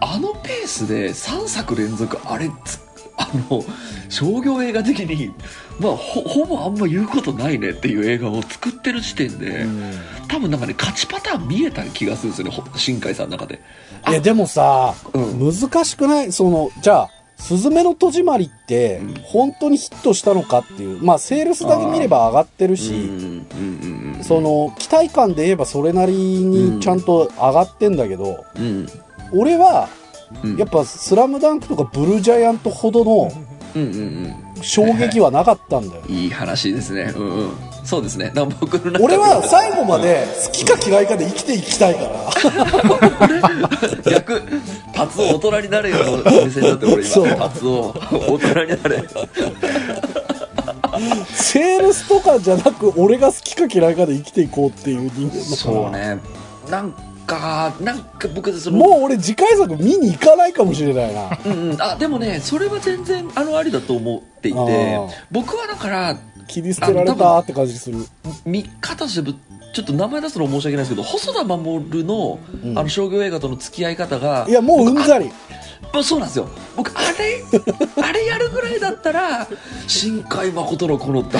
あのペースで3作連続あれつあの商業映画的に、まあ、ほほぼあんま言うことないねっていう映画を作ってる時点で、うん。多分なんかね勝ちパターン見えた気がするんですよねほ新海さんの中で。あいやでもさ、うん。難しくない？そのじゃあ「すずめの戸締まり」ってうん。本当にヒットしたのかっていうまあセールスだけ見れば上がってるし、その期待感で言えばそれなりにちゃんと上がってんだけど、うん。俺はうんやっぱ「スラムダンクとか「ブルージャイアントほどの衝撃はなかったんだよいい話ですね。うんうん。そうですね。だから僕の俺は最後まで好きか嫌いかで生きていきたいから *laughs* 逆、パツオ大人になれよの目線だって俺そう今、パツオ大人になれ。セールスとかじゃなく俺が好きか嫌いかで生きていこうっていう人間だからそうね。なんか、なんか僕その、もう俺次回作見に行かないかもしれないな。うんうん。あ、でもね、それは全然、あの、ありだと思っていて僕はだから、切り捨てられたって感じする。見方としてちょっと名前出すの申し訳ないですけど細田守の,、うん。あの商業映画との付き合い方がいやもううんざり。あそうなんですよ。僕あれ *laughs* あれやるぐらいだったら新海誠のこの打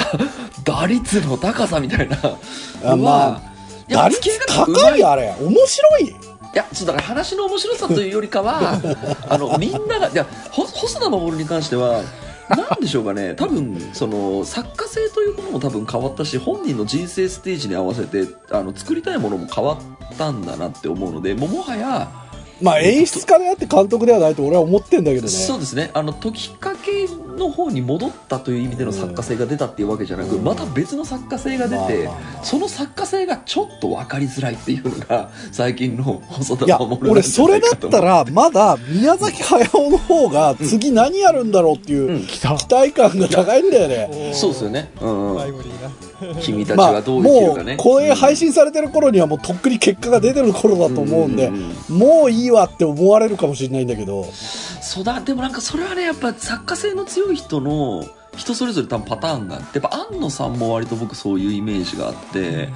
打率の高さみたいなまあや打率高いあれ。面白い。いや、ちょっとだから話の面白さというよりかは、*laughs* あの、みんなが、いや、ほ細田守に関しては、なんでしょうかね、*laughs* 多分、その、作家性というものも多分変わったし、本人の人生ステージに合わせて、あの、作りたいものも変わったんだなって思うので、もうもはや、まあ演出家であって監督ではないと俺は思ってんだけどね。そうですね、あの、時かけの方に戻ったという意味での作家性が出たっていうわけじゃなく、うん。また別の作家性が出て、まあまあまあ。その作家性がちょっと分かりづらいっていうのが、最近の細田いや守俺それだったらまだ宮崎駿の方が次何やるんだろうっていう期待感が高いんだよね、そうですよね。うんうん。君たちまあはどう生きるもかね。うこれ配信されてる頃にはもうとっくに結果が出てる頃だと思うんでもういいわって思われるかもしれないんだけど。そうだ、でもなんかそれはね、やっぱ作家性の強い人の、人それぞれ多分パターンがあって、やっぱ安野さんも割と僕そういうイメージがあって、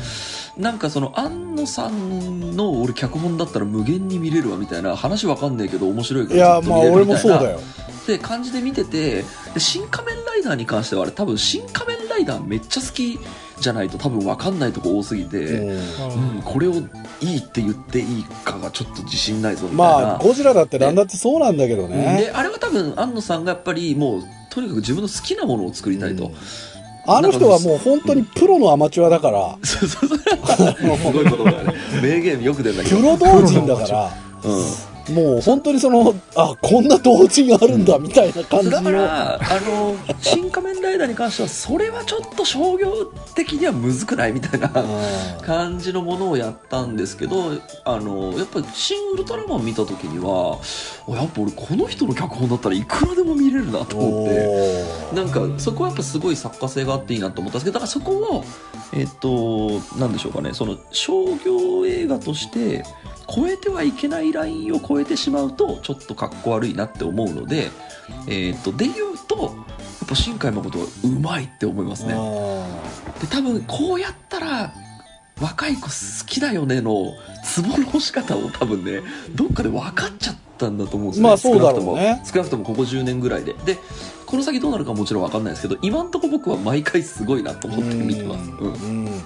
なんかその安野さんの俺脚本だったら無限に見れるわみたいな話わかんないけど面白いかいやらずっと見れまあ俺もそうだよ。って感じで見ててで新仮面ライダーに関してはあれ多分新仮面ライダーめっちゃ好きじゃないと多分わかんないとこ多すぎて、うんうん、これをいいって言っていいかがちょっと自信ないぞみたいな。まあゴジラだってなんだってそうなんだけどねで、あれは多分、安野さんがやっぱりもう、とにかく自分の好きなものを作りたいと。うんあの人はもう本当にプロのアマチュアだから。*laughs* すごいことだね。名言よく出るんだけど。プロ同人だからうん。もう本当にそのあこんな同人があるんだみたいな感じだかのら、あの、新仮面ライダーに関しては、それはちょっと商業的にはむずくないみたいなうん感じのものをやったんですけど、あの、やっぱり、新ウルトラマン見た時には、おやっぱ俺この人の脚本だったらいくらでも見れるなと思って。なんかそこはやっぱすごい作家性があっていいなと思ったんですけどだからそこをえっとなんでしょうかね。その商業映画として超えてはいけないラインを超えてしまうとちょっとかっこ悪いなって思うのでえっとで言うとやっぱ新海誠はうまいって思いますね。あで多分こうやったら若い子好きだよねのツボの押し方を多分ねどっかで分かっちゃったんだと思うんですね。まあそうだろうね。少なくとも。少なくともここ10年ぐらいで。でこの先どうなるかもちろん分かんないですけど今んとこ僕は毎回すごいなとー思って見てます。ううんん。うん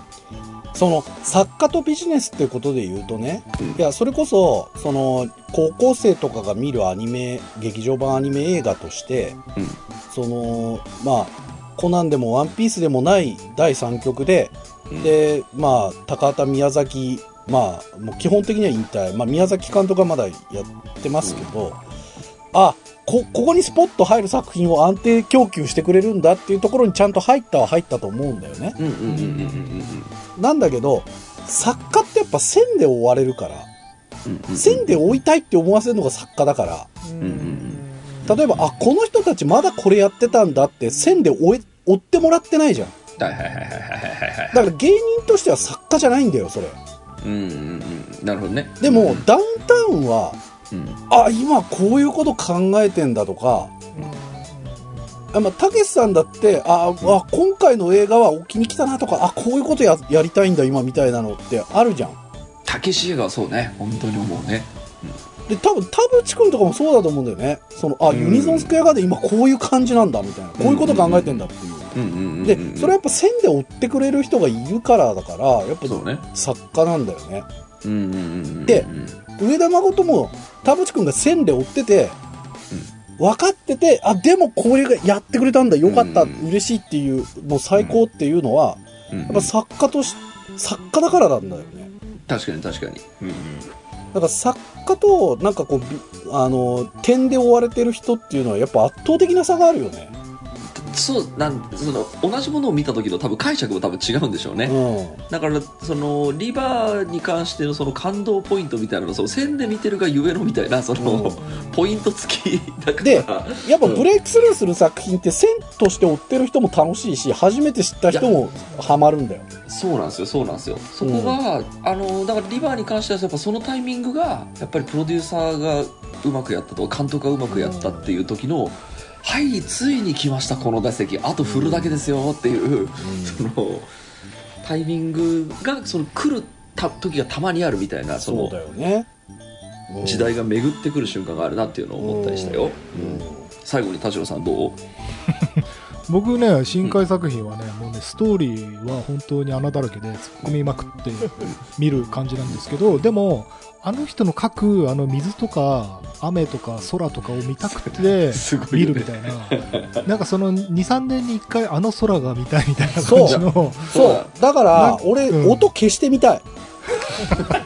その作家とビジネスってことで言うとね、うん。いやそれこそその高校生とかが見るアニメ劇場版アニメ映画としてうん。そのまあコナンでもワンピースでもない第3局で、うん。でまあ高畑宮崎まあもう基本的には引退、まあ、宮崎監督はまだやってますけど、あこここにスポッと入る作品を安定供給してくれるんだっていうところにちゃんと入ったは入ったと思うんだよね。うんうんうんうんうんなんだけど作家ってやっぱ線で追われるから。線で追いたいって思わせるのが作家だから。例えばあこの人たちまだこれやってたんだって線で追え追ってもらってないじゃん。だから芸人としては作家じゃないんだよそれ。うんうんうんなるほどね。でも、ダウンタウンはうん。あ今こういうこと考えてんだとかあまあたけしさんだってあ、あ今回の映画は置きに来たなとかあこういうことややりたいんだ今みたいなのってあるじゃん。たけし映画はそうね。本当に思うね。で多分田淵君とかもそうだと思うんだよね。そのあうん。ユニゾンスクエアガーデン今こういう感じなんだみたいなこういうこと考えてんだっていう、でそれはやっぱ線で追ってくれる人がいるからだからやっぱね。作家なんだよね。で上田誠も田淵君が線で追ってて、分かっててあでもこれがやってくれたんだよかった、うん。嬉しいっていうもう最高っていうのは、うん。やっぱ作家とし作家だからなんだよね。確かに確かに。うんうん。だから作家となんかこうびあの点で追われてる人っていうのはやっぱ圧倒的な差があるよねそうなんその同じものを見た時の多分解釈も多分違うんでしょうね、うん。だからそのリバーに関してのその感動ポイントみたいなのその線で見てるがゆえのみたいなその、うん。ポイント付きだから。でやっぱブレイクスルーする作品って線として追ってる人も楽しいし初めて知った人もハマるんだよ。そうなんですよそうなんですよ。そこが、あのだからリバーに関してはやっぱそのタイミングがやっぱりプロデューサーがうまくやったと監督がうまくやったっていう時の、はいついに来ましたこの打席あと振るだけですよっていう、そのタイミングがその来るた時がたまにあるみたいなそのそうだよね。時代が巡ってくる瞬間があるなっていうのを思ったりしたよ、うん。最後に田代さんどう？*laughs* 僕ね新海作品はねもうねストーリーは本当に穴だらけで突っ込みまくって見る感じなんですけどでもあの人の描くあの水とか雨とか空とかを見たくて *laughs* 見るみたいな。*laughs* なんかその23年に1回あの空が見たいみたいな感じの。そう。だからな、俺、うん。音消してみたい。*laughs*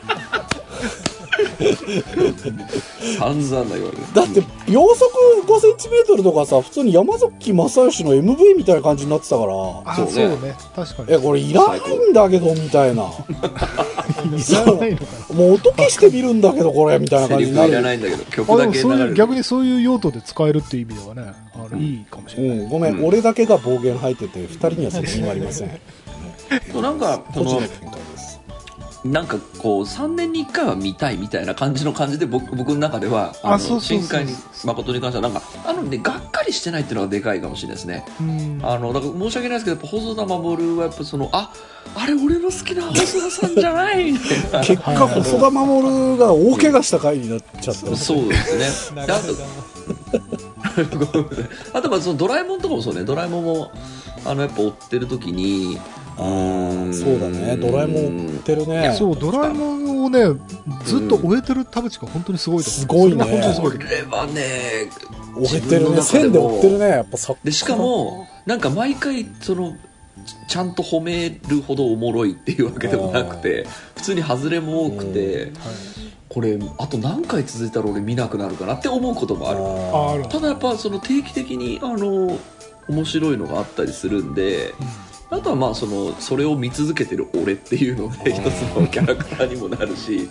散々な言われる。だって、秒速5センチメートルとかさ、普通に山崎正義の MV みたいな感じになってたから、あそうね。そうね。確かに。え、これいらないんだけど、みたいな。いらないのかな。もう音消してみるんだけど、これ、みたいな感じになる。らないんだけど曲あでもそういうだけ流れる逆にそういう用途で使えるっていう意味ではねあれいいかもしれない、うん、ごめん、うん。俺だけが暴言吐いてて、二人には責任はありません。そうなんかその。なんかこう3年に1回は見たいみたいな感じの感じで僕僕の中ではあのあそうそうそう。新海誠に関してはなんかあのねがっかりしてないっていうのがでかいかもしれないですね。うん。あのだから申し訳ないですけどやっぱ細田守はやっぱそのああれ俺の好きな細田さんじゃない。みたい。な結果、細田守が大怪我した回になっちゃった。そうですね。*laughs* であと *laughs* あとまあそのドラえもんとかもそうね。ドラえもんもあのやっぱ追ってる時にあーそうだね、ドラえもん追ってるね。そうドラえもんをねずっと終えてる田淵が本当にすごいと思う。すごいね。本当にすごい。これはね追ってるね。線でも。追ってるね、やっぱさ。でしかもなんか毎回そのちゃんと褒めるほどおもろいっていうわけでもなくて普通に外れも多くてこれあと何回続いたら俺見なくなるかなって思うこともある。ああるただやっぱその定期的にあの面白いのがあったりするんであとはまあそのそれを見続けてる俺っていうので一つのキャラクターにもなるし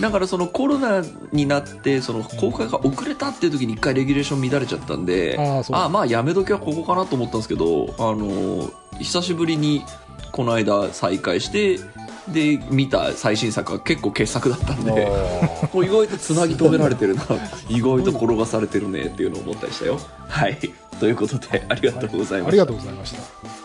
だからそのコロナになってその公開が遅れたっていう時に一回レギュレーション乱れちゃったんでああまあやめ時はここかなと思ったんですけどあの久しぶりにこの間再開してで見た最新作は結構傑作だったんで。*laughs* もう意外とつなぎ止められてるな。意外と転がされてるねっていうのを思ったりしたよ。はい。ということでありがとうございました、ありがとうございました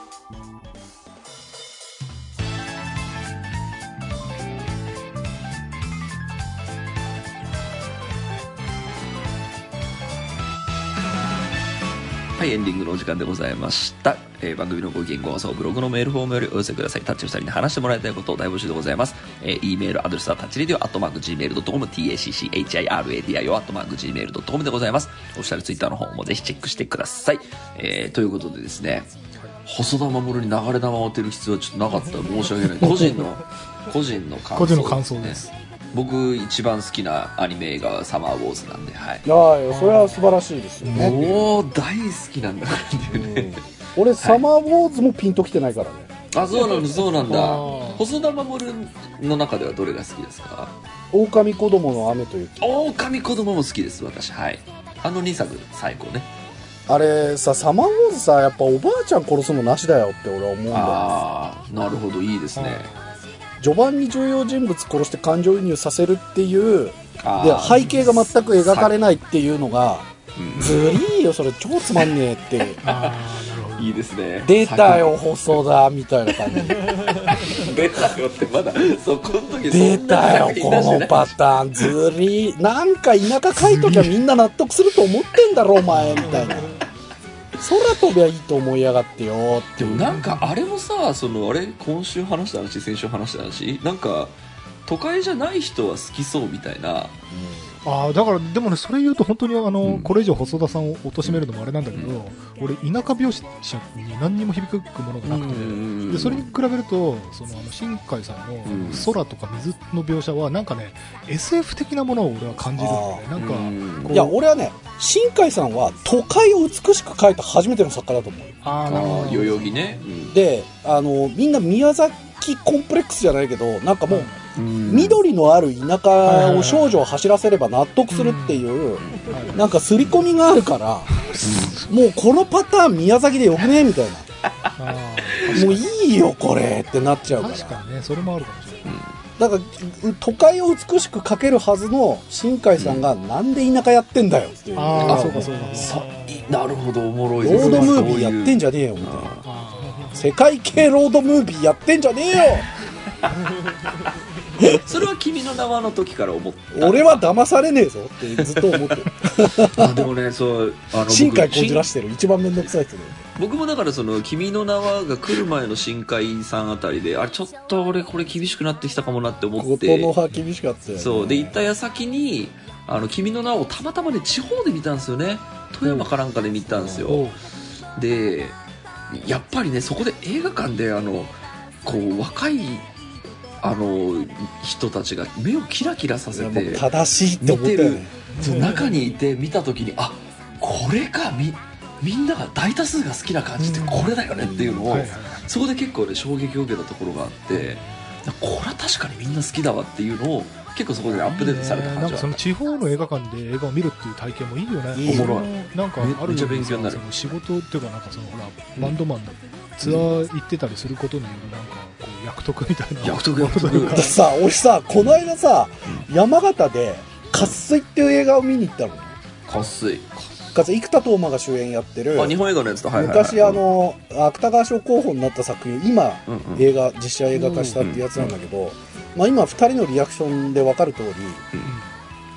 はい、エンディングのお時間でございました。えー番組のご意見ご感想、ブログのメールフォームよりお寄せください。タッチ2人に話してもらいたいことを大募集でございます。えー、e メールアドレスはタッチレディオアットマーク Gmail.com、tacchiradio アットマーク Gmail.com でございます。オフィシャルツイッターの方もぜひチェックしてください。えーということでですね、細田守に流れ弾を当てる必要はちょっとなかった。申し訳ない。個人の、個人の感想、個人の感想です。僕一番好きなアニメ映画はサマーウォーズなんで、はい。いやそれは素晴らしいですよね。もう大好きなんだっていうね。俺、サマーウォーズもピンときてないからね。あそうなんだそうなんだ細田守の中ではどれが好きですか？狼子供の雨という。狼子供も好きです私はいあの2作最高ねあれさ、サマーウォーズさ、やっぱおばあちゃん殺すのなしだよって俺は思うんだよ。ああなるほどいいですね序盤に重要人物殺して感情移入させるっていう、あで、ー背景が全く描かれないっていうのが、うんずりーよ、それ超つまんねえっていいですね出たよ、細田、みたいな感じ。*laughs* 出たよってまだそこの時出たよ、このパターン。ずりー。なんか田舎書いときゃみんな納得すると思ってんだろ、お前、みたいな。空飛べばいいと思いやがってよ、って。でもなんかあれもさそのあれ？今週話した話先週話した話？なんか都会じゃない人は好きそうみたいな。ああだからでもねそれ言うと本当にあの、うん。これ以上細田さんを貶めるのもあれなんだけど、俺田舎描写に何にも響くものがなくて、でそれに比べるとそのあの新海さんのうん。空とか水の描写はなんかね SF 的なものを俺は感じるんだよね。なんかうんこう。いや、俺はね、新海さんは都会を美しく描いた初めての作家だと思うよ。ああなるほど。代々木ね、うん。で、あの、みんな宮崎コンプレックスじゃないけど、なんかもう、うん緑のある田舎を少女を走らせれば納得するっていう、なんか刷り込みがあるから、もうこのパターン宮崎でよくねみたいな。あもういいよ、これってなっちゃうから。ー確かにねそれもあるかもしれない。だから、都会を美しく描けるはずの新海さんが、なんで田舎やってんだよっていう。ああそうかそうかなるほどおもろいロですードムービーやってんじじゃねえよ、みたいな。あ世界系ロードムービーやってんじゃねえよ *laughs* *laughs* それは君の名はの時から思った。俺は騙されねえぞってずっと思ってる。*laughs* あでもねそうあの深海僕こじらしてる。一番めんどくさい人だよ僕もだからその「君の名は」が来る前の深海さんあたりであれちょっと俺これ厳しくなってきたかもなって思っ琴ての葉厳しかったよ、ね、そう。で行った矢先に「あの君の名をたまたまね地方で見たんですよね。富山かなんかで見たんですよ、でやっぱりねそこで映画館であのこう若いあの人たちが目をキラキラさせて正しいって思ったよね。中にいて見た時にあこれかみみんなが大多数が好きな感じってこれだよねっていうのを、そこで結構ね衝撃を受けたところがあってこれは確かにみんな好きだわっていうのを結構そこでアップデートされた感じがなんかその地方の映画館で映画を見るっていう体験もいいよね。いいおもろいなんかあるめめっちゃ勉強になる。その仕事っていうかなんかそのほらバンドマンのツアー行ってたりすることによるなんか役得みたいな。役得役得。だってさ俺さこの間さ、山形で「渇水」っていう映画を見に行ったの。渇水。かつ生田斗真が主演やってる。あ日本映画のやつとはいはいはい。昔あの芥川賞候補になった作品今うんうん。映画実写映画化したってやつなんだけど、まあ、今2人のリアクションで分かる通り、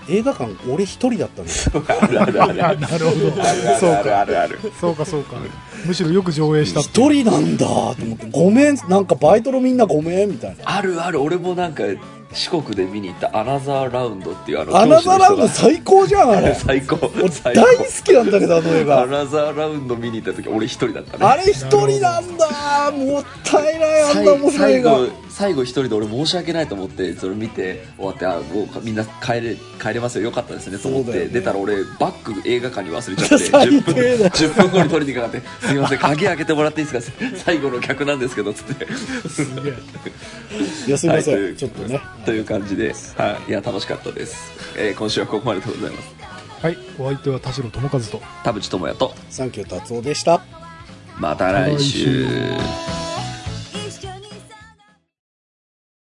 映画館俺一人だったのよ。あるあるある。あ *laughs* なるほど。そうあるか。あるある。そうかそうか。むしろよく上映した一人なんだと思って。ごめん。なんかバイトのみんなごめんみたいな。あるある。俺もなんか四国で見に行った。アナザーラウンドっていうあのアナザーラウンド最高じゃんあがれ。*laughs* 最高。大好高きなんだけどあの映ア画ナザーラウンド見に行った時俺一人だったね。あれ一人なんだ。もったいないあんな最面白い映最画後最後一人で俺申し訳ないと思ってそれ見て終わってあもうみんな帰れ帰れますよ。よかったですね。と思って、ね。出たら俺バッグ映画館に忘れちゃって *laughs* 最10分低だよ10分後に取りにかかって「すみません鍵開けてもらっていいですか？最後の客なんですけど」つって。すげえ。いやすい。ません、はいちょっとね。という感じで、はい、いや楽しかったです、えー今週はここまででございます。はい。お相手は田代智和と。田淵智也と。サンキュー達夫でした。また来週